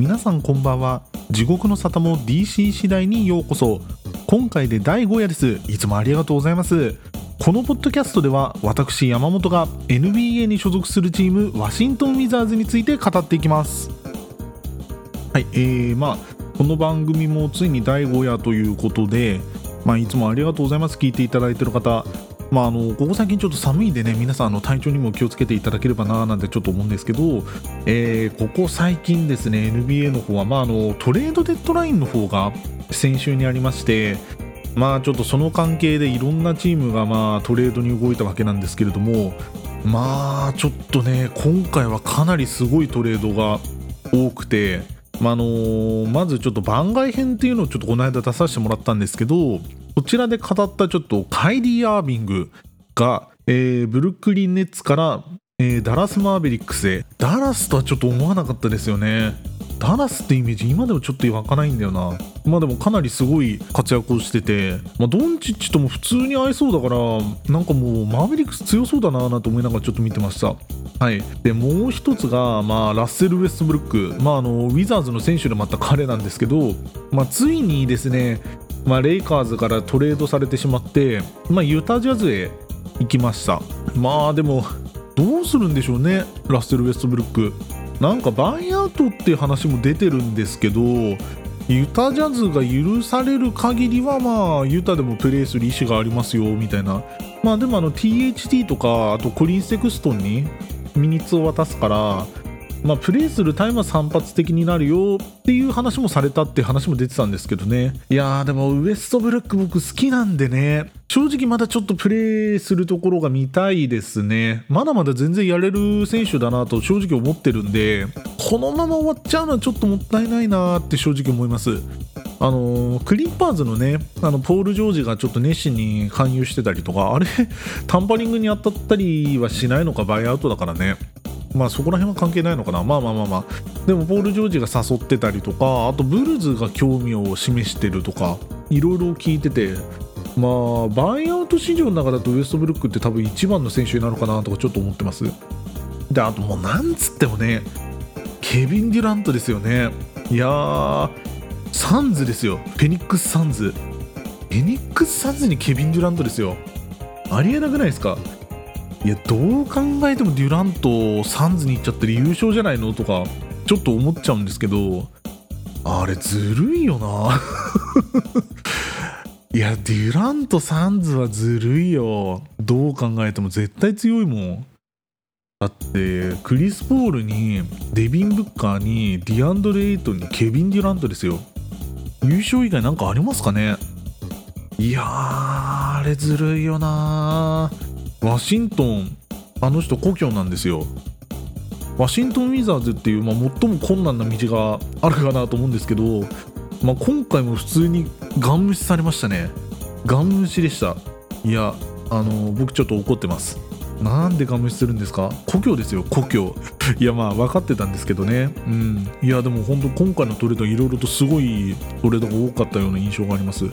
皆さんこんばんは。地獄の沙汰も DC 次第にようこそ。今回で第5夜です。いつもありがとうございます。このポッドキャストでは私山本が NBA に所属するチームワシントン・ウィザーズについて語っていきます。はいえー、まあこの番組もついに第5夜ということでまあ、いつもありがとうございます。聞いていただいている方まあ、あのここ最近ちょっと寒いんでね皆さんあの体調にも気をつけていただければななんてちょっと思うんですけど、えー、ここ最近ですね NBA の方は、まあ、あのトレードデッドラインの方が先週にありましてまあちょっとその関係でいろんなチームがまあトレードに動いたわけなんですけれどもまあちょっとね今回はかなりすごいトレードが多くてまあの、まずちょっと番外編っていうのをちょっとこの間出させてもらったんですけどこちらで語ったちょっとカイリー・アービングが、えー、ブルックリン・ネッツから、えー、ダラス・マーベリックスへ。ダラスとはちょっと思わなかったですよね。ダラスってイメージ今でもちょっと湧かないんだよな。まあでもかなりすごい活躍をしてて、まあ、ドンチッチとも普通に合いそうだからなんかもうマーベリックス強そうだななと思いながらちょっと見てました。はい、でもう一つが、まあ、ラッセル・ウェストブルック、まあ、あのウィザーズの選手でもあった彼なんですけど、まあ、ついにですね、まあ、レイカーズからトレードされてしまって、まあ、ユタジャズへ行きました。まあでもどうするんでしょうねラッセル・ウェストブルック。なんかバイアウトっていう話も出てるんですけどユタジャズが許される限りはまあユタでもプレーする意思がありますよみたいな。まあでもあの THT とかあとコリン・セクストンにミニッツを渡すからまあ、プレイするタイムは散発的になるよっていう話もされたって話も出てたんですけどね。いやーでもウエストブルック僕好きなんでね。正直まだちょっとプレイするところが見たいですね。まだまだ全然やれる選手だなと正直思ってるんでこのまま終わっちゃうのはちょっともったいないなって正直思います。あのクリッパーズのねあのポール・ジョージがちょっと熱心に勧誘してたりとかあれタンパリングに当たったりはしないのかバイアウトだからね。まあそこら辺は関係ないのかな。まあまあまあまあ。でもポール・ジョージが誘ってたりとかあとブルズが興味を示してるとかいろいろ聞いててまあバイアウト市場の中だとウエストブルックって多分一番の選手になるかなとかちょっと思ってます。であともうなんつってもねケビン・デュラントですよね。いやーサンズですよ。フェニックス・サンズ。フェニックス・サンズにケビン・デュラントですよ。ありえなくないですか？いやどう考えてもデュラントサンズに行っちゃってる優勝じゃないのとかちょっと思っちゃうんですけどあれずるいよな。いやデュラントサンズはずるいよ。どう考えても絶対強いもん。だってクリス・ポールにデビン・ブッカーにディアンドレイトにケビン・デュラントですよ。優勝以外なんかありますかね？いやあれずるいよなー。ワシントンあの人故郷なんですよ。ワシントン・ウィザーズっていう、まあ、最も困難な道があるかなと思うんですけど、まあ、今回も普通にガン無視されましたね。ガン無視でした。いやあの僕ちょっと怒ってます。なんでガン無視するんですか？故郷ですよ故郷。いやまあ分かってたんですけどね。うん。いやでも本当今回のトレードいろいろとすごいトレードが多かったような印象があります。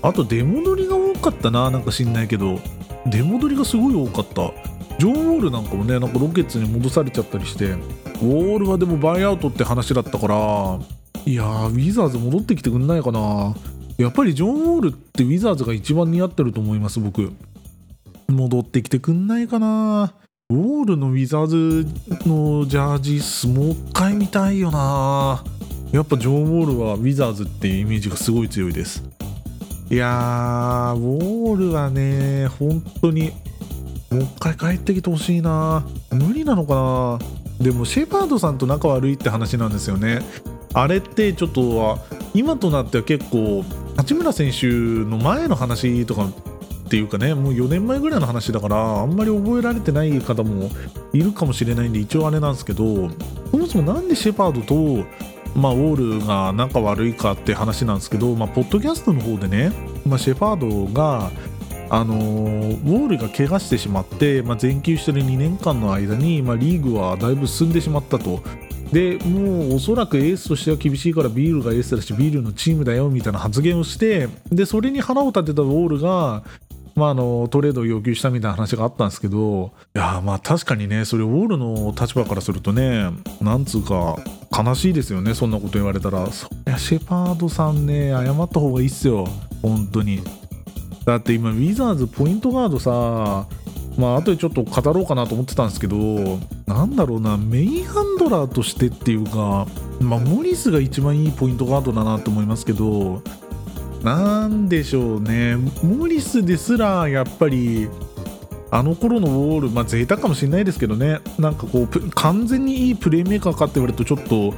あと出戻りがかったななんか知んないけど。出戻りがすごい多かった。ジョン・ウォールなんかもねなんかロケッツに戻されちゃったりしてウォールはでもバイアウトって話だったからいやーウィザーズ戻ってきてくんないかな。やっぱりジョン・ウォールってウィザーズが一番似合ってると思います僕。戻ってきてくんないかな。ウォールのウィザーズのジャージスもう一回見たいよな。やっぱジョン・ウォールはウィザーズっていうイメージがすごい強いです。いやー、ウォールはね、本当に、もう一回帰ってきてほしいな。無理なのかな。でも、シェパードさんと仲悪いって話なんですよね。あれってちょっと、今となっては結構、八村選手の前の話とかっていうかね、もう4年前ぐらいの話だから、あんまり覚えられてない方もいるかもしれないんで、一応あれなんですけど、そもそもなんでシェパードとまあ、ウォールが仲悪いかって話なんですけど、まあ、ポッドキャストの方でね、まあ、シェパードが、あのー、ウォールが怪我してしまって、まあ、全休してる2年間の間に、まあ、リーグはだいぶ進んでしまったと。でもうおそらくエースとしては厳しいからビールがエースだしビールのチームだよみたいな発言をしてでそれに腹を立てたウォールがまあ、あのトレードを要求したみたいな話があったんですけどいやまあ確かにねそれウォールの立場からするとねなんつうか悲しいですよねそんなこと言われたら。そりゃシェパードさんね謝った方がいいっすよ。本当に。だって今ウィザーズポイントガードさまあ後でちょっと語ろうかなと思ってたんですけどなんだろうなメインハンドラーとしてっていうかまあモリスが一番いいポイントガードだなと思いますけどなんでしょうね。モリスですらやっぱりあの頃のウォール、まあ贅沢かもしれないですけどね、なんかこう、完全にいいプレーメーカーかって言われると、ちょっと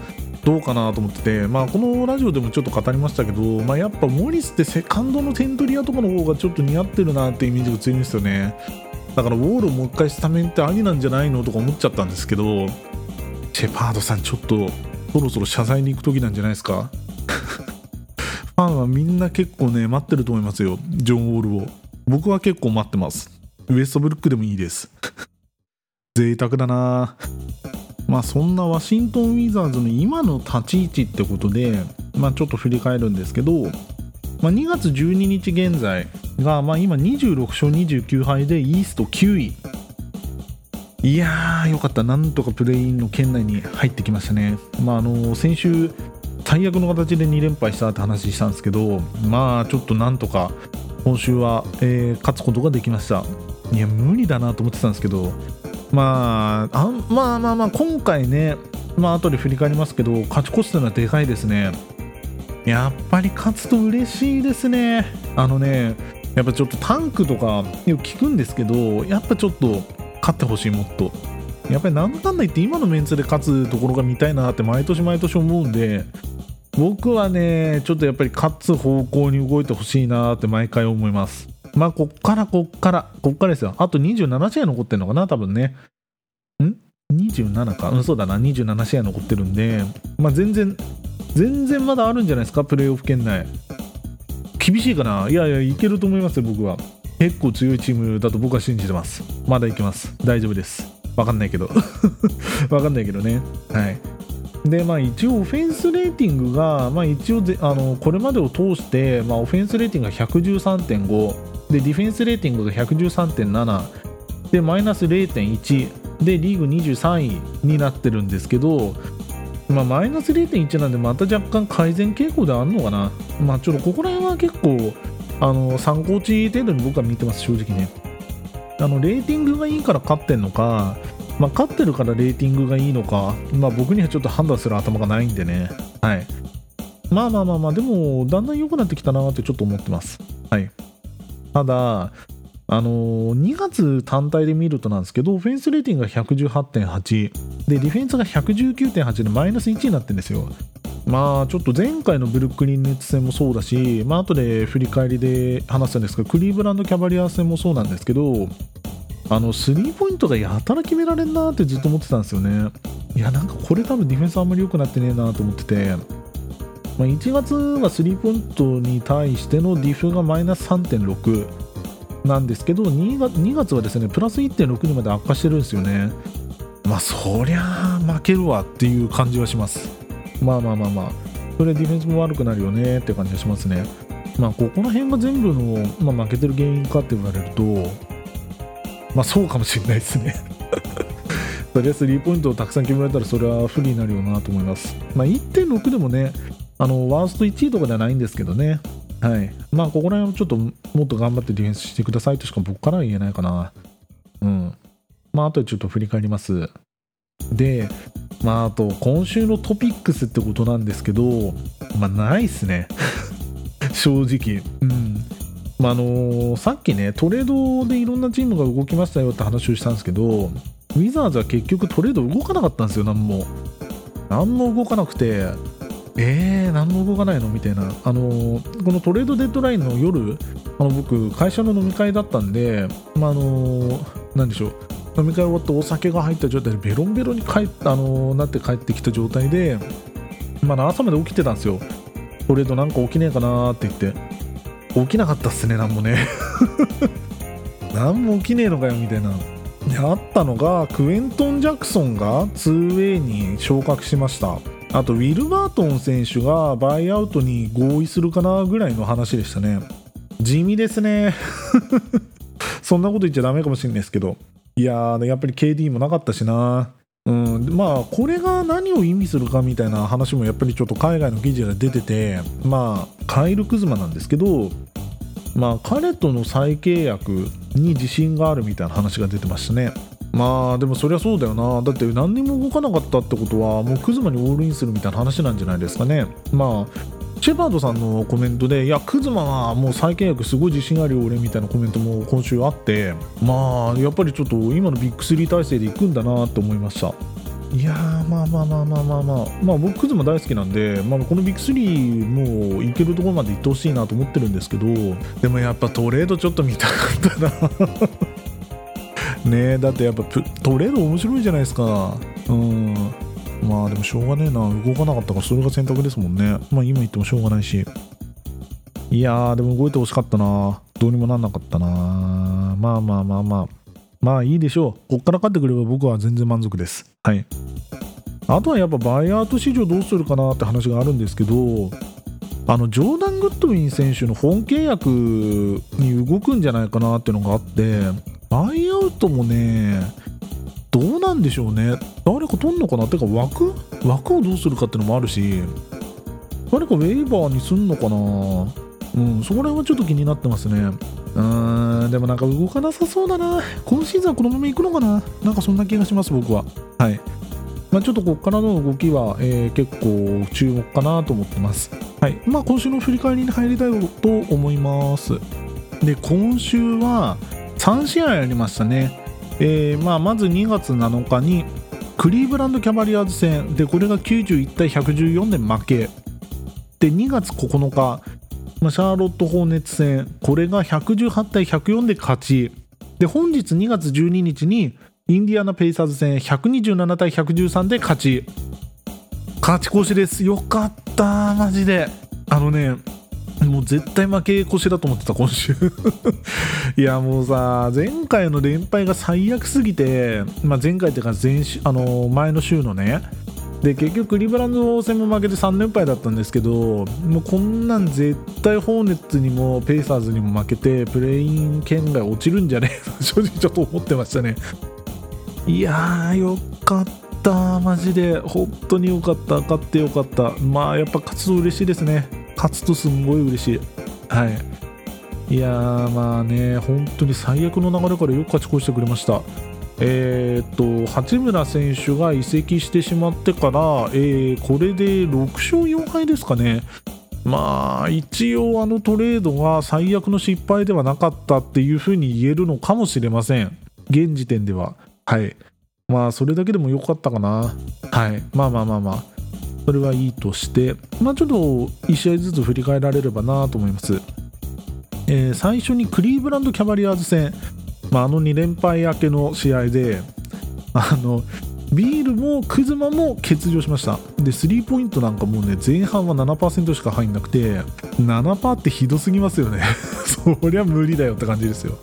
どうかなと思ってて、まあ、このラジオでもちょっと語りましたけど、まあ、やっぱモリスってセカンドのテントリアとかの方がちょっと似合ってるなってイメージが強いんですよね。だからウォールをもう一回スタメンってありなんじゃないのとか思っちゃったんですけど、シェパードさん、ちょっとそろそろ謝罪に行く時なんじゃないですか。ファンはみんな結構ね、待ってると思いますよ、ジョン・ウォールを。僕は結構待ってます。ウエストブルックでもいいです。贅沢だな。まあそんなワシントン・ウィザーズの今の立ち位置ってことで、まあ、ちょっと振り返るんですけど、まあ、2月12日現在が、まあ、今26勝29敗でイースト9位。いやーよかった。なんとかプレインの圏内に入ってきましたね、まあ、あの先週最悪の形で2連敗したって話したんですけどまあちょっとなんとか今週は、えー、勝つことができました。いや無理だなと思ってたんですけどまああまあまあまあ今回ねまあ後で振り返りますけど勝ち越すというのはでかいですね。やっぱり勝つと嬉しいですね。あのねやっぱちょっとタンクとかよく聞くんですけどやっぱちょっと勝ってほしいもっと。やっぱりなんだかんだ言って今のメンツで勝つところが見たいなって毎年毎年思うんで僕はねちょっとやっぱり勝つ方向に動いてほしいなって毎回思いますまあ、こっからこっから、こっからですよ。あと27試合残ってんのかな、多分ね。ん ?27 か。うん、そうだな。27試合残ってるんで、まあ、全然、全然まだあるんじゃないですか、プレーオフ圏内。厳しいかな？いやいや、いけると思いますよ、僕は。結構強いチームだと僕は信じてます。まだいけます。大丈夫です。わかんないけど。わかんないけどね。はい。でまあ、一応、オフェンスレーティングが、まあ、一応あのこれまでを通して、まあ、オフェンスレーティングが113.5、でディフェンスレーティングが113.7でマイナス0.1でリーグ23位になってるんですけど、まあ、マイナス0.1なんでまた若干改善傾向であるのかな、まあ、ちょっとここら辺は結構あの参考値程度に僕は見てます正直ね。あのレーティングがいいから勝ってんのか、まあ、勝ってるからレーティングがいいのか、まあ、僕にはちょっと判断する頭がないんでね。はい。まあまあまあまあでもだんだん良くなってきたなってちょっと思ってます。はい。ただ、あのー、2月単体で見るとなんですけど、オフェンスレーティングが118.8、で、ディフェンスが119.8でマイナス1になってるんですよ。まあちょっと前回のブルックリンネッツ戦もそうだし、まあ後で振り返りで話すんですけど、クリーブランドキャバリア戦もそうなんですけど、あのスリーポイントがやたら決められんなってずっと思ってたんですよね。いや、なんかこれ多分ディフェンスあんまり良くなってねえなと思ってて、まあ、1月はスリーポイントに対してのディフがマイナス3.6なんですけど2月 ,2 月はですねプラス1.6にまで悪化してるんですよね。まあそりゃ負けるわっていう感じはします。まあまあまあまあ。それディフェンスも悪くなるよねって感じがしますね。まあここら辺が全部の、まあ、負けてる原因かって言われるとまあそうかもしれないですね そりゃスリーポイントをたくさん決められたらそれは不利になるよなと思いますまあ1.6でもねあのワースト1位とかではないんですけどね、はい、まあここら辺はちょっともっと頑張ってディフェンスしてくださいとしか僕からは言えないかな。うん。まああとでちょっと振り返ります。で、まああと今週のトピックスってことなんですけど、まあないっすね。正直。うん。まあの、さっきね、トレードでいろんなチームが動きましたよって話をしたんですけど、ウィザーズは結局トレード動かなかったんですよ、何も。何も動かなくて、えー、何も動かないのみたいな、あのこのトレードデッドラインの夜、あの僕、会社の飲み会だったんで、まあ、あのなんでしょう、飲み会終わってお酒が入った状態でベロンベロに帰っあのなって帰ってきた状態で、まあ、朝まで起きてたんですよ、トレードなんか起きねえかなって言って、起きなかったっすね、なんもね。何も起きねえのかよみたいな。であったのがクエントン・ジャクソンが 2way に昇格しました。あとウィルバートン選手がバイアウトに合意するかなぐらいの話でしたね地味ですね そんなこと言っちゃダメかもしれないですけどいやーやっぱり KD もなかったしなまあこれが何を意味するかみたいな話もやっぱりちょっと海外の記事が出ててまあカイル・クズマなんですけどまあ彼との再契約に自信があるみたいな話が出てましたね。まあでもそりゃそうだよな。だって何にも動かなかったってことはもうクズマにオールインするみたいな話なんじゃないですかね。まあシェパードさんのコメントで、いや、クズマはもう再契約すごい自信あるよ、俺みたいなコメントも今週あって、まあ、やっぱりちょっと今のビッグ3体制でいくんだなって思いました。いやまあまあまあまあまあまあ、まあ、僕、クズマ大好きなんで、まあ、このビッグ3もいけるところまで行ってほしいなと思ってるんですけど、でもやっぱトレードちょっと見たかったな。ねだってやっぱトレード面白いじゃないですか。うん。まあでもしょうがねえな。動かなかったからそれが選択ですもんね。まあ今言ってもしょうがないし。いやーでも動いてほしかったな。どうにもなんなかったな。まあまあまあまあ。まあいいでしょう。こっから勝ってくれば僕は全然満足です。はい。あとはやっぱバイアウト市場どうするかなって話があるんですけどあのジョーダン・グッドウィン選手の本契約に動くんじゃないかなっていうのがあってバイアウトもねどうなんでしょうね。誰か取んのかな？てか枠枠をどうするかってのもあるし誰かウェイバーにすんのかな？うんそこら辺はちょっと気になってますねうーんでもなんか動かなさそうだな今シーズンはこのまま行くのかななんかそんな気がします僕ははいまあ、ちょっとここからの動きは、えー、結構注目かなと思ってます。はい。まあ、今週の振り返りに入りたいと思います。で、今週は3試合ありましたね。えー、まあ、まず2月7日にクリーブランドキャバリアーズ戦でこれが91対114で負けで2月9日、まあ、シャーロット・ホーネッツ戦これが118対104で勝ち。で本日2月12日にインディアナ・ペイサーズ戦127対113で勝ち。勝ち越しです。よかったマジで。あのねもう絶対負け越しだと思ってた今週。いやもうさ前回の連敗が最悪すぎて、まあ、前回っていうか前あの前の週のねで結局クリブランド戦も負けて3連敗だったんですけどもうこんなん絶対ホーネッツにもペイサーズにも負けてプレイン圏外落ちるんじゃねえ 正直ちょっと思ってましたね。いやーよかった。マジで。本当によかった。勝ってよかった。まあやっぱ勝つと嬉しいですね。勝つとすんごい嬉しい。はい。いやー、まあね、本当に最悪の流れからよく勝ち越してくれました。えー、八村選手が移籍してしまってから、えー、これで6勝4敗ですかね。まあ、一応あのトレードが最悪の失敗ではなかったっていうふうに言えるのかもしれません。現時点では。はい。まあ、それだけでも良かったかな。はい。まあまあまあまあ。それはいいとして、まあ、ちょっと1試合ずつ振り返られればなと思います、えー、最初にクリーブランド・キャバリアーズ戦、まあ、あの2連敗明けの試合であのビールもクズマも欠場しました。でスリーポイントなんかもうね前半は7%しか入んなくて7%ってひどすぎますよね。そりゃ無理だよって感じですよ。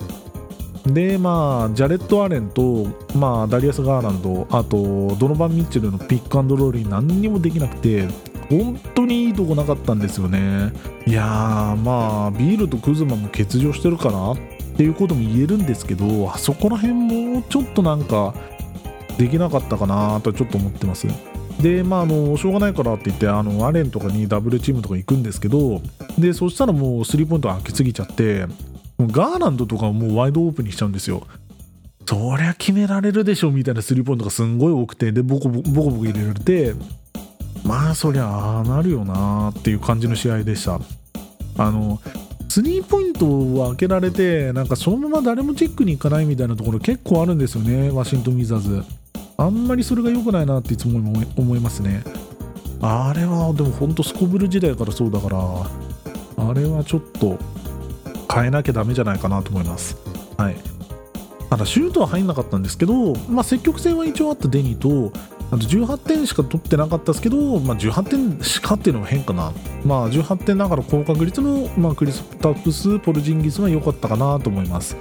でまあジャレット・アレンと、まあ、ダリアス・ガーランドあとドノバン・ミッチェルのピックアンドロールに何にもできなくて本当にいいとこなかったんですよね。いやーまあビールとクズマも欠場してるかなっていうことも言えるんですけどあそこら辺もちょっとなんかできなかったかなとちょっと思ってますでまああのしょうがないからって言ってあのアレンとかにダブルチームとか行くんですけどでそしたらもうスリーポイント開けすぎちゃってガーランドとかもうワイドオープンにしちゃうんですよ。そりゃ決められるでしょみたいなスリーポイントがすんごい多くてでボコボコボコ入れられてまあそりゃああなるよなっていう感じの試合でしたあのスリーポイトを開けられてなんかそのまま誰もチェックに行かないみたいなところ結構あるんですよねワシントン・ウィザーズ。あんまりそれが良くないなっていつも思いますね。あれはでもほんとスコブル時代からそうだからあれはちょっと変えなきゃダメじゃないかなと思います。はい、ただシュートは入んなかったんですけど、まあ、積極性は一応あったデニーとあと18点しか取ってなかったですけど、まあ、18点しかっていうのも変かな、まあ、18点ながら高確率の、まあ、クリスタプス・ポルジンギスは良かったかなと思います。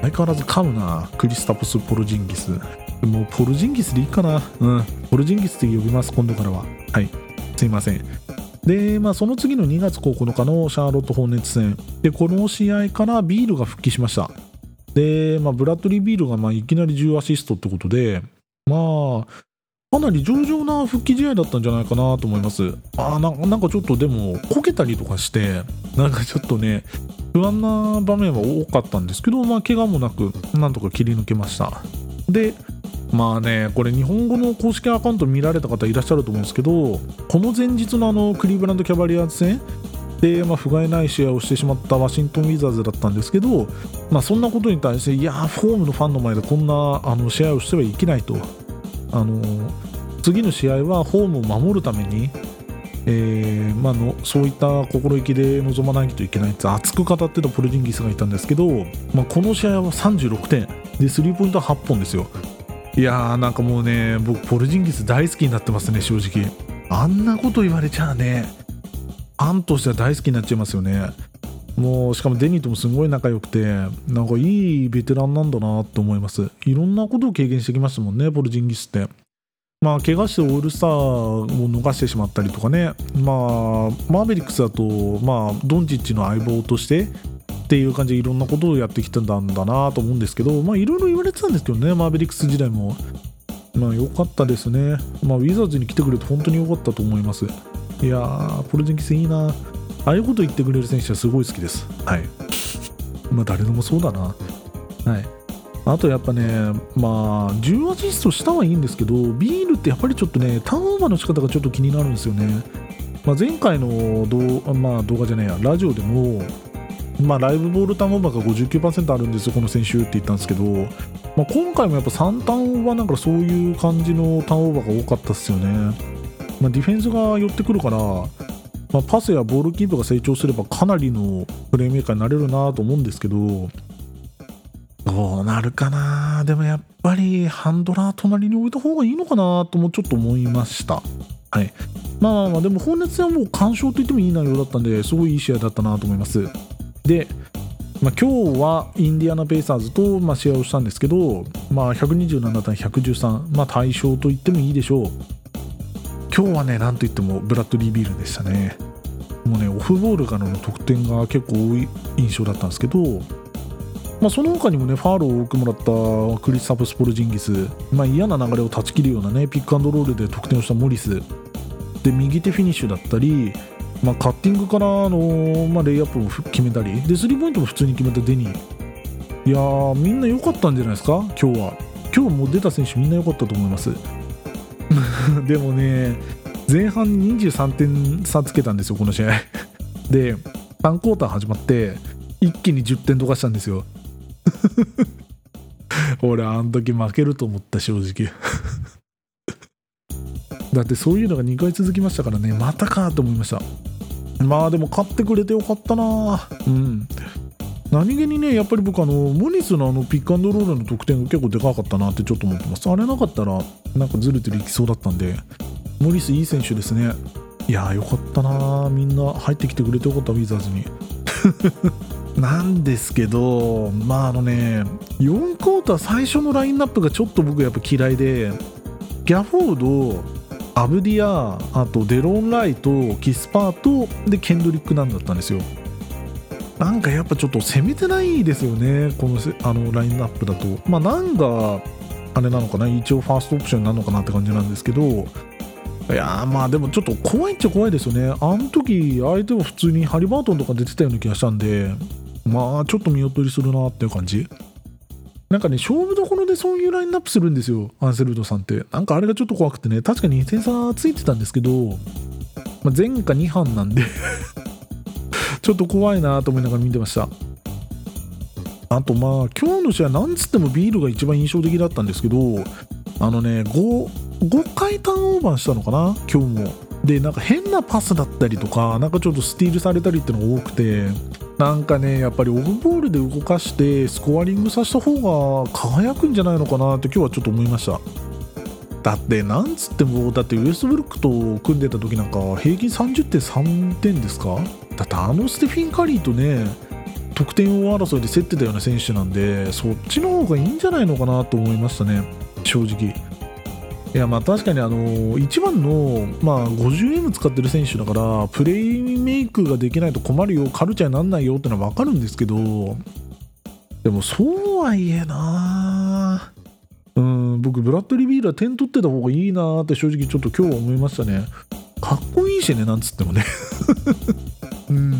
相変わらず噛むなクリスタプス・ポルジンギス。もうポルジンギスでいいかな。うん。ポルジンギスって呼びます今度からは。はい。すいません。で、まあ、その次の2月9日のシャーロット・ホーネッツ戦。でこの試合からビールが復帰しました。で、まあ、ブラッドリー・ビールがまいきなり10アシストってことでまあかなり上々な復帰試合だったんじゃないかなと思います。あななんかちょっとでもこけたりとかしてなんかちょっとね不安な場面は多かったんですけどまあ怪我もなくなんとか切り抜けました。でまあねこれ日本語の公式アカウント見られた方いらっしゃると思うんですけどこの前日のあのクリーブランドキャバリアーズ戦で、まあ、不甲斐ない試合をしてしまったワシントン・ウィザーズだったんですけど、まあ、そんなことに対していやフォームのファンの前でこんなあの試合をしてはいけないと。あの次の試合はホームを守るために、えーまあの、そういった心意気で臨まないといけないって熱く語ってたポルジンギスがいたんですけど、まあ、この試合は36点でスリーポイントは8本ですよ。いやーなんかもうね僕ポルジンギス大好きになってますね正直。あんなこと言われちゃあねファンとしては大好きになっちゃいますよね。もうしかもデニーともすごい仲良くてなんかいいベテランなんだなと思います。いろんなことを経験してきましたもんねポルジンギスって。まあ怪我してオールスターを逃してしまったりとかね。まあマーベリックスだとまあドンチッチの相棒としてっていう感じでいろんなことをやってきてたんだなと思うんですけどまあいろいろ言われてたんですけどねマーベリックス時代も。まあ良かったですね。まあウィザーズに来てくれて本当に良かったと思います。いやーポルジンギスいいな。ああいうこと言ってくれる選手はすごい好きです。はい。まあ、誰でもそうだな。はい。あとやっぱね、まあ、10アシストしたはいいんですけど、ビールってやっぱりちょっとね、ターンオーバーの仕方がちょっと気になるんですよね。まあ、前回の動,、まあ、動画じゃないや、ラジオでも、まあ、ライブボールターンオーバーが59%あるんですよ、この選手って言ったんですけど、まあ、今回もやっぱ3ターンオーバーなんかそういう感じのターンオーバーが多かったですよね。まあ、ディフェンスが寄ってくるから、まあ、パスやボールキープが成長すればかなりのプレーメーカーになれるなと思うんですけどどうなるかな？でもやっぱりハンドラー隣に置いた方がいいのかなともちょっと思いました。はい。まあまあまあでもホーネッツはもう完勝と言ってもいい内容だったんですごいいい試合だったなと思います。でまあ、今日はインディアナ・ペイサーズとま試合をしたんですけど、まあ、127対113、まあ、大勝と言ってもいいでしょう。今日はね、なんといってもブラッドリー・ビールでしたね。もうね、オフボールからの得点が結構多い印象だったんですけど、まあ、その他にもね、ファールを多くもらったクリスタプス・ポルジンギス、まあ、嫌な流れを断ち切るようなね、ピックアンドロールで得点をしたモリス、で、右手フィニッシュだったり、まあ、カッティングからの、まあ、レイアップも決めたり、で、スリーポイントも普通に決めたデニー。いやー、みんな良かったんじゃないですか、今日は。今日も出た選手みんな良かったと思います。でもね、前半23点差つけたんですよ、この試合。で、3クォーター始まって、一気に10点とかしたんですよ。俺、あの時負けると思った、正直。だってそういうのが2回続きましたからね、またかと思いました。まあでも勝ってくれてよかったなうん。何気にね、やっぱり僕、あの、モニスのあのピックアンドロールの得点が結構でかかったなってちょっと思ってます。あれなかったら、なんかずれてるいきそうだったんで、モリスいい選手ですね。いやーよかったなみんな入ってきてくれてよかった、ウィザーズに。なんですけど、まああのね、4クォーター最初のラインナップがちょっと僕やっぱ嫌いで、ギャフォード、アブディア、あとデロン・ライト、キスパート、で、ケンドリック・ナンだったんですよ。なんかやっぱちょっと攻めてないですよね、このあのラインナップだと。まあ、なんがあれなのかな、一応ファーストオプションなのかなって感じなんですけど、いやまあでもちょっと怖いっちゃ怖いですよね。あの時相手は普通にハリバートンとか出てたような気がしたんで、まあちょっと見劣りするなっていう感じ。なんかね、勝負どころでそういうラインナップするんですよ、アンセルドさんって。なんかあれがちょっと怖くてね、確かに2点差ついてたんですけど、まあ、前科2班なんで ちょっと怖いなと思いながら見てました。あとまあ今日の試合なんつってもビールが一番印象的だったんですけどあのね 5, 5回ターンオーバーしたのかな？今日も。でなんか変なパスだったりとかなんかちょっとスティールされたりっていうのが多くてなんかねやっぱりオフボールで動かしてスコアリングさせた方が輝くんじゃないのかなって今日はちょっと思いました。だってなんつってもだってウエストブルックと組んでた時なんか平均30.3点ですか？だってあのステフィン・カリーとね得点王争いで競ってたような選手なんでそっちの方がいいんじゃないのかなと思いましたね。正直。いやまあ確かにあの一番の、まあ、50M 使ってる選手だからプレイメイクができないと困るよカルチャーになんないよってのは分かるんですけどでもそうはいえな僕僕ブラッドリー・ビールは点取ってた方がいいなーって正直ちょっと今日は思いましたね。かっこいいしねなんつってもね。うん。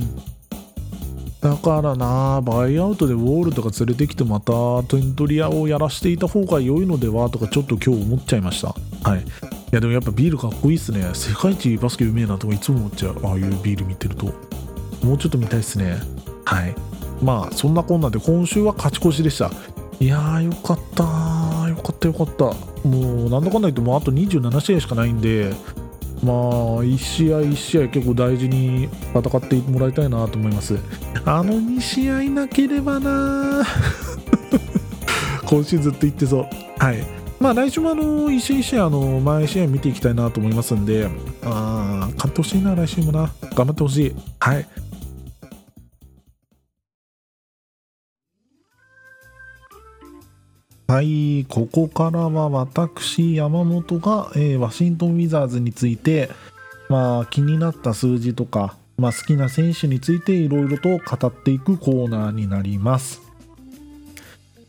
だからなバイアウトでウォールとか連れてきてまたテントリアをやらしていた方が良いのではとかちょっと今日思っちゃいました。はい。いやでもやっぱビールかっこいいっすね。世界一バスケうめえなとかいつも思っちゃう。ああいうビール見てると。もうちょっと見たいっすね。はい。まあそんなこんなで今週は勝ち越しでした。いやーよかったよかったよかった。もうなんだかんだ言ってもうあと27試合しかないんでまあ1試合1試合結構大事に戦ってもらいたいなと思います。あの2試合なければな。今週ずっと言ってそう。はい。まあ来週もあの1試合1試合あの毎試合見ていきたいなと思いますんであ勝ってほしいな来週もな。頑張ってほしい。はい。はい、ここからは私、山本が、えーワシントン・ウィザーズについて、まあ、気になった数字とか、まあ、好きな選手についていろいろと語っていくコーナーになります。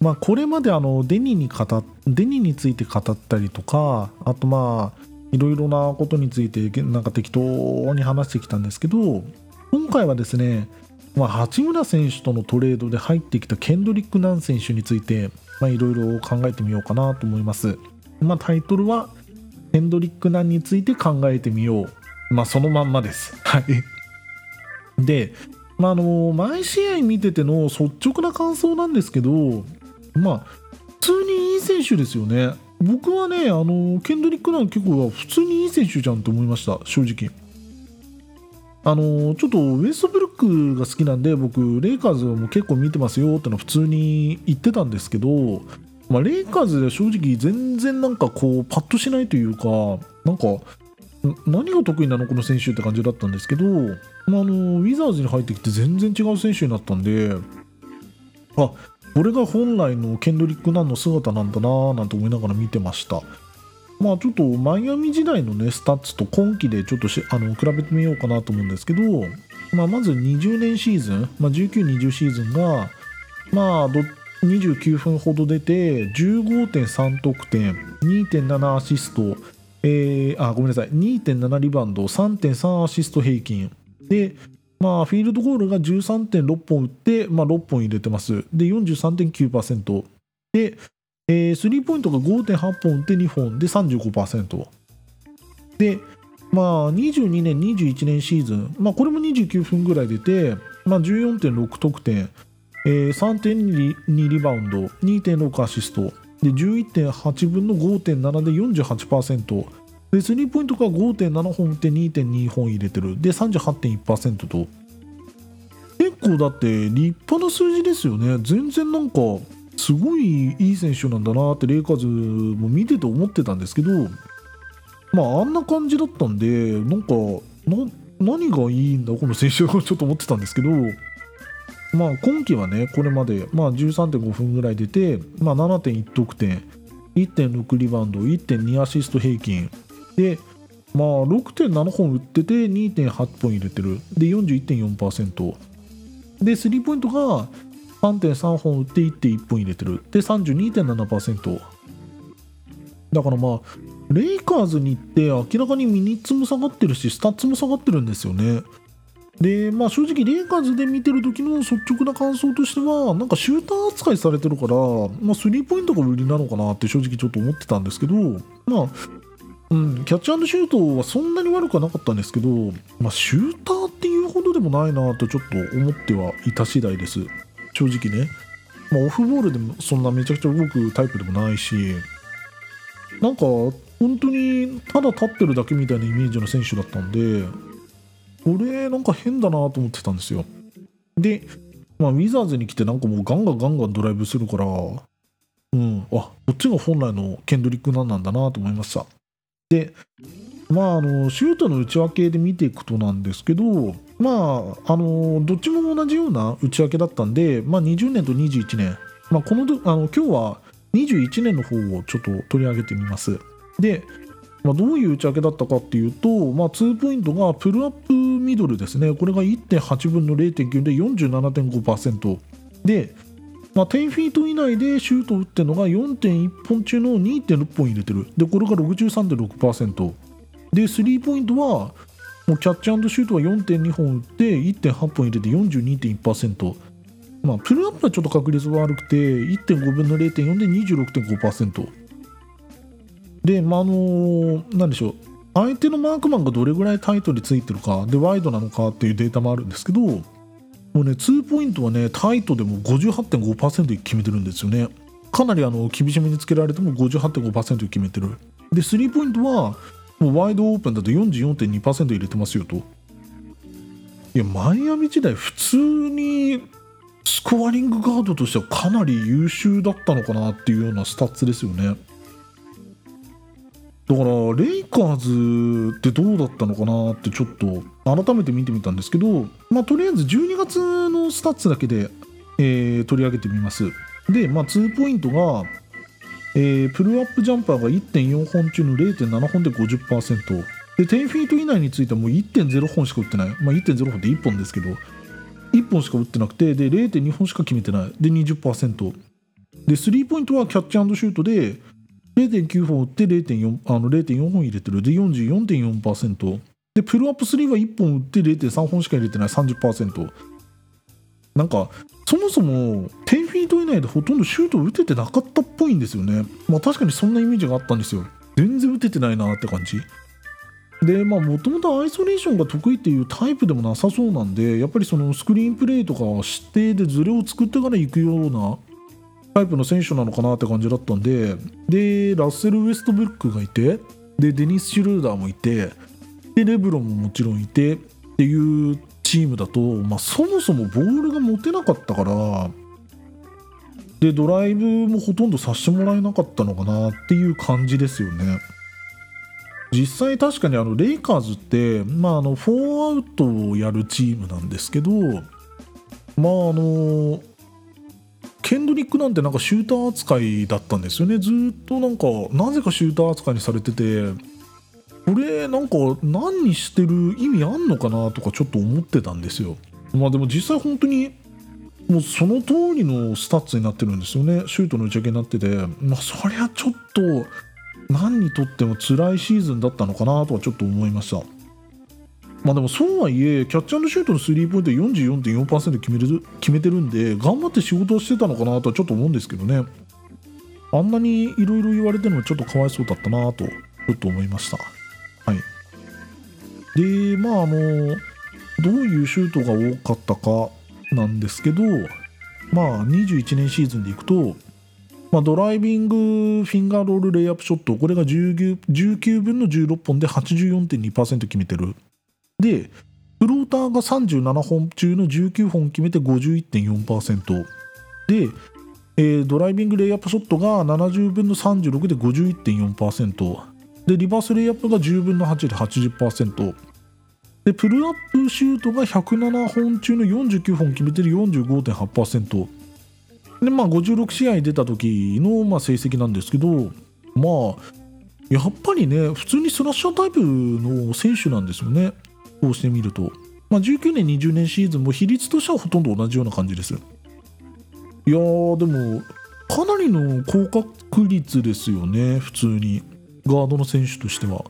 まあ、これまであのデニに語デニについて語ったりとか、あとまあ、いろいろなことについてなんか適当に話してきたんですけど、今回はですね、まあ、八村選手とのトレードで入ってきたケンドリック・ナン選手について、まあ、いろいろ考えてみようかなと思います。まあ、タイトルは、ケンドリック・ナンについて考えてみよう。まあ、そのまんまです。はい。で、まあ、あの、毎試合見てての率直な感想なんですけど、まあ、普通にいい選手ですよね。僕はね、あの、ケンドリック・ナン結構普通にいい選手じゃんと思いました、正直。あのちょっとウエストブルックが好きなんで僕レイカーズも結構見てますよってのは普通に言ってたんですけど、まあ、レイカーズで正直全然なんかこうパッとしないというかなんか何が得意なのこの選手って感じだったんですけど、まあ、あのウィザーズに入ってきて全然違う選手になったんであこれが本来のケンドリック・ナンの姿なんだなぁなんて思いながら見てました。まあちょっとマイアミ時代のねスタッツと今季でちょっとあの比べてみようかなと思うんですけど、まあ、まず20年シーズン、まあ、1920シーズンがまあど29分ほど出て15.3得点2.7アシスト、えーあごめんなさい2.7リバウンド3.3アシスト平均。でまあフィールドゴールが13.6本打って、まあ、6本入れてます。で43.9%でえースリーポイントが5.8本打って2本で35%でまあ22年21年シーズン、まあ、これも29分ぐらい出て、まあ、14.6得点、えー3.2リバウンド2.6アシスト。で11.8分の5.7で48%でスリーポイントが5.7本打って2.2本入れてる。で38.1%と。結構だって立派な数字ですよね。全然なんかすごいいい選手なんだなってレイカーズも見てて思ってたんですけどまああんな感じだったんでなんか何がいいんだこの選手をちょっと思ってたんですけどまあ今季はねこれまで、まあ、13.5分ぐらい出て、まあ、7.1得点1.6リバウンド1.2アシスト平均。でまあ6.7本打ってて2.8本入れてる。で41.4%でスリーポイントが3.3本打って1.1本入れてる。で32.7%だからまあレイカーズに行って明らかにミニッツも下がってるしスタッツも下がってるんですよね。でまあ正直レイカーズで見てる時の率直な感想としてはなんかシューター扱いされてるから、まあ、スリーポイントが売りなのかなって正直ちょっと思ってたんですけどまあうん、キャッチシュートはそんなに悪くはなかったんですけど、まあ、シューターっていうほどでもないなとちょっと思ってはいた次第です。正直ね、まあ、オフボールでもそんなめちゃくちゃ動くタイプでもないし。なんか本当にただ立ってるだけみたいなイメージの選手だったんでこれなんか変だなと思ってたんですよ。で、まあ、ウィザーズに来てなんかもうガンガンガンガンドライブするからうんあこっちが本来のケンドリックなんなんだなと思いました。でまああのシュートの内訳で見ていくとなんですけどまああのどっちも同じような内訳だったんで、まあ、20年と21年、まあ、このあの今日は21年の方をちょっと取り上げてみます。で、まあ、どういう内訳だったかっていうと、まあ、2ポイントがプルアップミドルですね。これが1.8分の0.9で47.5%でまあ、10フィート。以内でシュートを打ってるのが4.1本中の2.6本入れてる。でこれが63.6%でスリーポイントはもうキャッチアンドシュートは4.2本打って1.8本入れて42.1%まあプルアップはちょっと確率が悪くて1.5分の0.4で26.5%でまああの何でしょう。相手のマークマンがどれぐらいタイトについてるかでワイドなのかっていうデータもあるんですけどもうね2ポイントはねタイトでも58.5%決めてるんですよね。かなりあの厳しめにつけられても58.5%決めてる。でスリーポイントはもう wide open だと44.2%入れてますよと。いや、マイアミ時代、普通にスコアリングガードとしてはかなり優秀だったのかなっていうようなスタッツですよね。だから、レイカーズってどうだったのかなってちょっと改めて見てみたんですけど、まあ、とりあえず12月のスタッツだけで、えー、取り上げてみます。で、まあ、2ポイントがえー、プルアップジャンパーが1.4本中の0.7本で50%で10フィート以内についてはもう1.0本しか打ってない、まあ、1.0本って1本ですけど1本しか打ってなくてで0.2本しか決めてない。で20%でスリーポイントはキャッチシュートで0.9本打って0.4あの0.4本入れてる。で44.4%でプルアップ3は1本打って0.3本しか入れてない。30%なんかそもそも10フィート以内でほとんどシュートを打ててなかったっぽいんですよね。まあ確かにそんなイメージがあったんですよ。全然打ててないなって感じ。でまあもともとアイソレーションが得意っていうタイプでもなさそうなんでやっぱりそのスクリーンプレーとか指定でズレを作ってから行くようなタイプの選手なのかなって感じだったんででラッセル・ウェストブルックがいてでデニス・シュルーダーもいてでレブロンももちろんいてっていうチームだと、まあ、そもそもボールが持てなかったからでドライブもほとんどさせてもらえなかったのかなっていう感じですよね。実際確かにあのレイカーズって、まあ、あの4アウトをやるチームなんですけどまああのケンドリックなんてなんかシューター扱いだったんですよねずっとなんかなぜかシューター扱いにされててれなんかナンにしてる意味あんのかなとかちょっと思ってたんですよ。まあでも実際本当にもうその通りのスタッツになってるんですよね。シュートの打ち上げになってて。まあそりゃちょっとナンにとっても辛いシーズンだったのかなとはちょっと思いました。まあでもそうはいえキャッチシュートのスリーポイント44.4%決める決めてるんで頑張って仕事をしてたのかなとはちょっと思うんですけどね。あんなにいろいろ言われてるのはちょっとかわいそうだったなとちょっと思いました。はい。でまああのどういうシュートが多かったかなんですけどまあ21年シーズンでいくと、まあ、ドライビングフィンガーロールレイアップショットこれが 19, 19分の16本で84.2%決めてる。でフローターが37本中の19本決めて51.4%で、えー、ドライビングレイアップショットが70分の36で51.4%でリバースレイアップが10分の8で80%でプルアップシュートが107本中の49本決めてる45.8%でまあ56試合出た時のまあ成績なんですけどまあやっぱりね普通にスラッシャータイプの選手なんですよね。こうしてみると、まあ、19年20年シーズンも比率としてはほとんど同じような感じです。いやーでもかなりの高確率ですよね普通に。ガードの選手としては。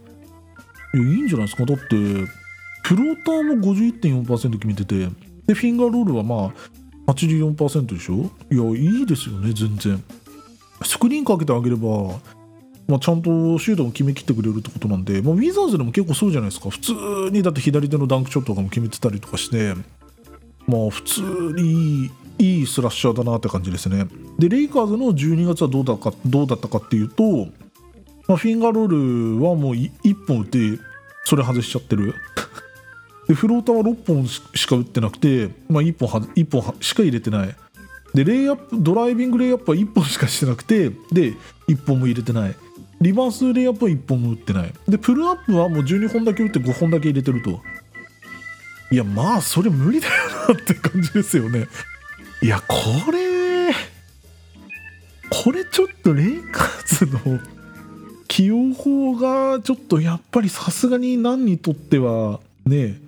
いやいいんじゃないですか。だってフローターも51.4%決めててでフィンガーロールはまあ84%でしょ？いやいいですよね全然。スクリーンかけてあげれば、まあ、ちゃんとシュートも決めきってくれるってことなんで、まあ、ウィザーズでも結構そうじゃないですか。普通にだって左手のダンクショットとかも決めてたりとかしてまあ普通にいいいいスラッシャーだなって感じですね。でレイカーズの12月はどうだかどうだったかっていうとまあ、フィンガーロールはもう1本打ってそれ外しちゃってる。でフローターは6本しか打ってなくて、まあ、1, 本は1本しか入れてない。でレイアップドライビングレイアップは1本しかしてなくてで1本も入れてない。リバースレイアップは1本も打ってない。でプルアップはもう12本だけ打って5本だけ入れてると。いやまあそれ無理だよなって感じですよね。いやこれこれちょっとレイカーズの起用法がちょっとやっぱりさすがに何にとってはね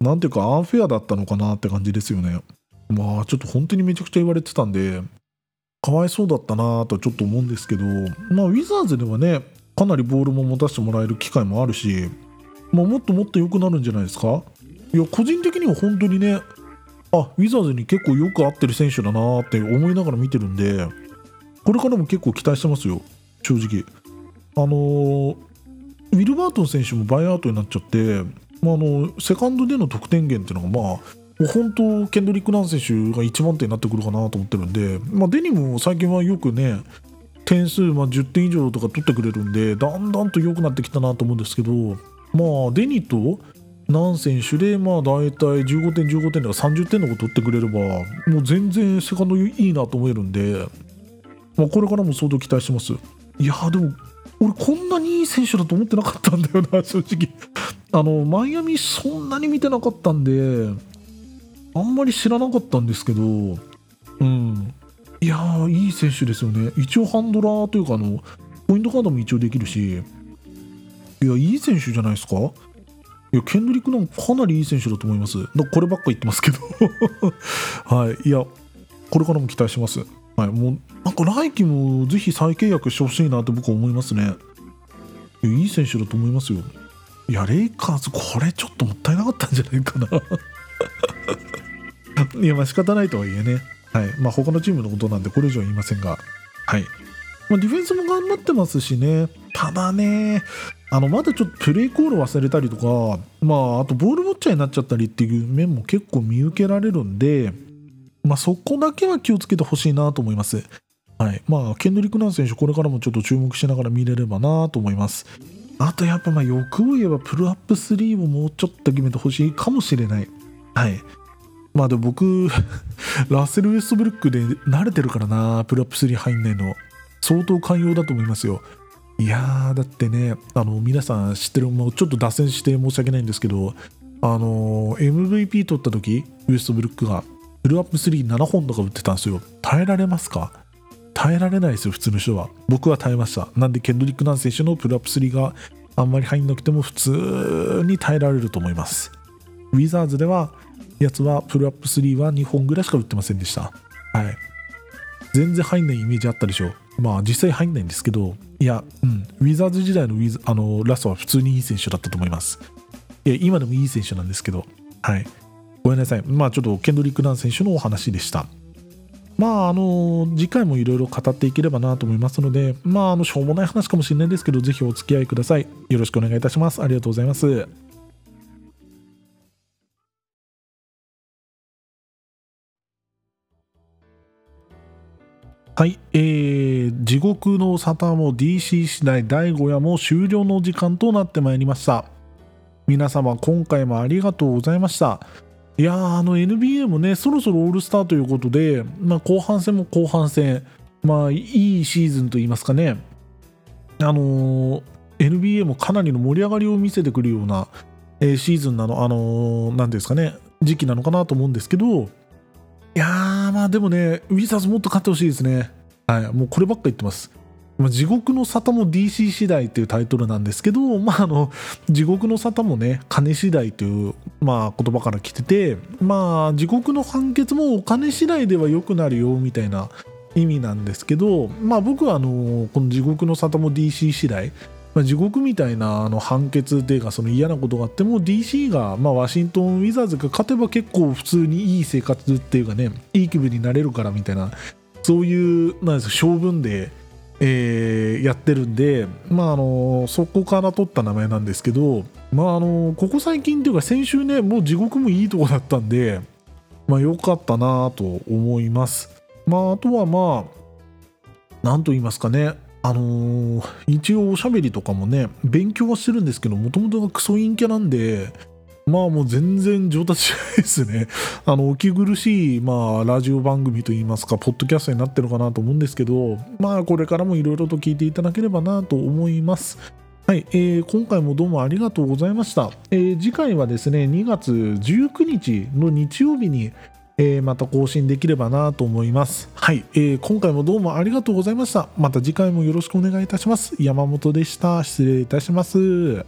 なんていうかアンフェアだったのかなって感じですよね。まあちょっと本当にめちゃくちゃ言われてたんでかわいそうだったなとちょっと思うんですけど、まあ、ウィザーズではねかなりボールも持たせてもらえる機会もあるし、まあ、もっともっと良くなるんじゃないですか？いや個人的には本当にねあウィザーズに結構よく合ってる選手だなって思いながら見てるんでこれからも結構期待してますよ。正直。あの、ウィルバートン選手もバイアウトになっちゃって、まあ、あのセカンドでの得点源っていうのがまあ本当、ケンドリック・ナン選手が一番手になってくるかなと思ってるんで、まあ、デニムも最近はよくね、点数、まあ、10点以上とか取ってくれるんで、だんだんと良くなってきたなと思うんですけど、まあ、デニとナン選手で、まあ、大体15点、15点とか30点のこと取ってくれれば、もう全然セカンドいいなと思えるんで、まあ、これからも相当期待してます。いやでも、俺、こんなにいい選手だと思ってなかったんだよな、正直。あの、マイアミ、そんなに見てなかったんで、あんまり知らなかったんですけど、うん、いやー、いい選手ですよね。一応ハンドラーというか、あの、ポイントカードも一応できるし、いや、いい選手じゃないですか？いや、ケンドリックなんかなりいい選手だと思います。こればっか言ってますけど はい。いや、これからも期待します。はい。もう、なんか来季もぜひ再契約してほしいなって僕は思いますね。いい選手だと思いますよ。いや、レイカーズ、これちょっともったいなかったんじゃないかな いや、まあ仕方ないとはいえね。はい。まあ他のチームのことなんでこれ以上は言いませんが。はい。まあ、ディフェンスも頑張ってますしね。ただね、あの、まだちょっとプレイコール忘れたりとか、まあ、あとボールウォッチャになっちゃったりっていう面も結構見受けられるんで、まあそこだけは気をつけてほしいなと思います。はい。まあ、ケンドリック・ナン選手、これからもちょっと注目しながら見れればなと思います。あとやっぱまあ欲を言えばプルアップ3をもうちょっと決めてほしいかもしれない。はい。まあでも僕、ラッセル・ウェストブルックで慣れてるからな、プルアップ3入んないの。相当寛容だと思いますよ。いやー、だってね、あの、皆さん知ってる、もうちょっと脱線して申し訳ないんですけど、あの、MVP 取った時、ウエストブルックが、ルアップ37本とか打ってたんですよ。耐えられますか？耐えられないですよ、普通の人は。僕は耐えました。なんで、ケンドリック・ナン選手のプルアップ3があんまり入んなくても普通に耐えられると思います。ウィザーズでは、やつはプルアップ3は2本ぐらいしか打ってませんでした。はい。全然入んないイメージあったでしょう。まあ実際入んないんですけど、いや、うん、ウィザーズ時代のウィズあのラストは普通にいい選手だったと思います。いや、今でもいい選手なんですけど、はい。ごめんなさい。まあちょっとケンドリック・ナン選手のお話でした。まあ、あの、次回もいろいろ語っていければなと思いますので、まあ、あの、しょうもない話かもしれないですけど、ぜひお付き合いください。よろしくお願いいたします。ありがとうございます。はい、えー、地獄の沙汰も DC 次第第5夜も終了の時間となってまいりました。皆様、今回もありがとうございました。いや、あの NBA もね、そろそろオールスターということで、まあ、後半戦も後半戦、まあ、いいシーズンといいますかね、あのー、NBA もかなりの盛り上がりを見せてくるような、えー、シーズンなの、あのー、ですかね、時期なのかなと思うんですけど、いやー、まあでもね、ウィザーズもっと勝ってほしいですね。はい、もうこればっか言ってます。地獄の沙汰も DC 次第っていうタイトルなんですけど、まあ、あの地獄の沙汰もね金次第という、まあ、言葉から来てて、まあ、地獄の判決もお金次第では良くなるよみたいな意味なんですけど、まあ、僕はあのこの地獄の沙汰も DC 次第まあ、地獄みたいなあの判決っていうかその嫌なことがあっても DC が、まあ、ワシントン・ウィザーズが勝てば結構普通にいい生活っていうかねいい気分になれるからみたいなそういうなんです性分で、えー、やってるんで、まあ、あのそこから取った名前なんですけど、まあ、あのここ最近っていうか先週ねもう地獄もいいとこだったんで、まあ、よかったなと思います。まあ、あとはまあ何と言いますかねあのー、一応おしゃべりとかもね勉強はしてるんですけどもともとがクソ陰キャなんでまあもう全然上達しないですね。あの、お気苦しい、まあ、ラジオ番組といいますか、ポッドキャストになってるかなと思うんですけど、まあ、これからもいろいろと聞いていただければなと思います。はい、えー、今回もどうもありがとうございました。えー、次回はですね、2月19日の日曜日に、えー、また更新できればなと思います。はい、えー、今回もどうもありがとうございました。また次回もよろしくお願いいたします。山本でした。失礼いたします。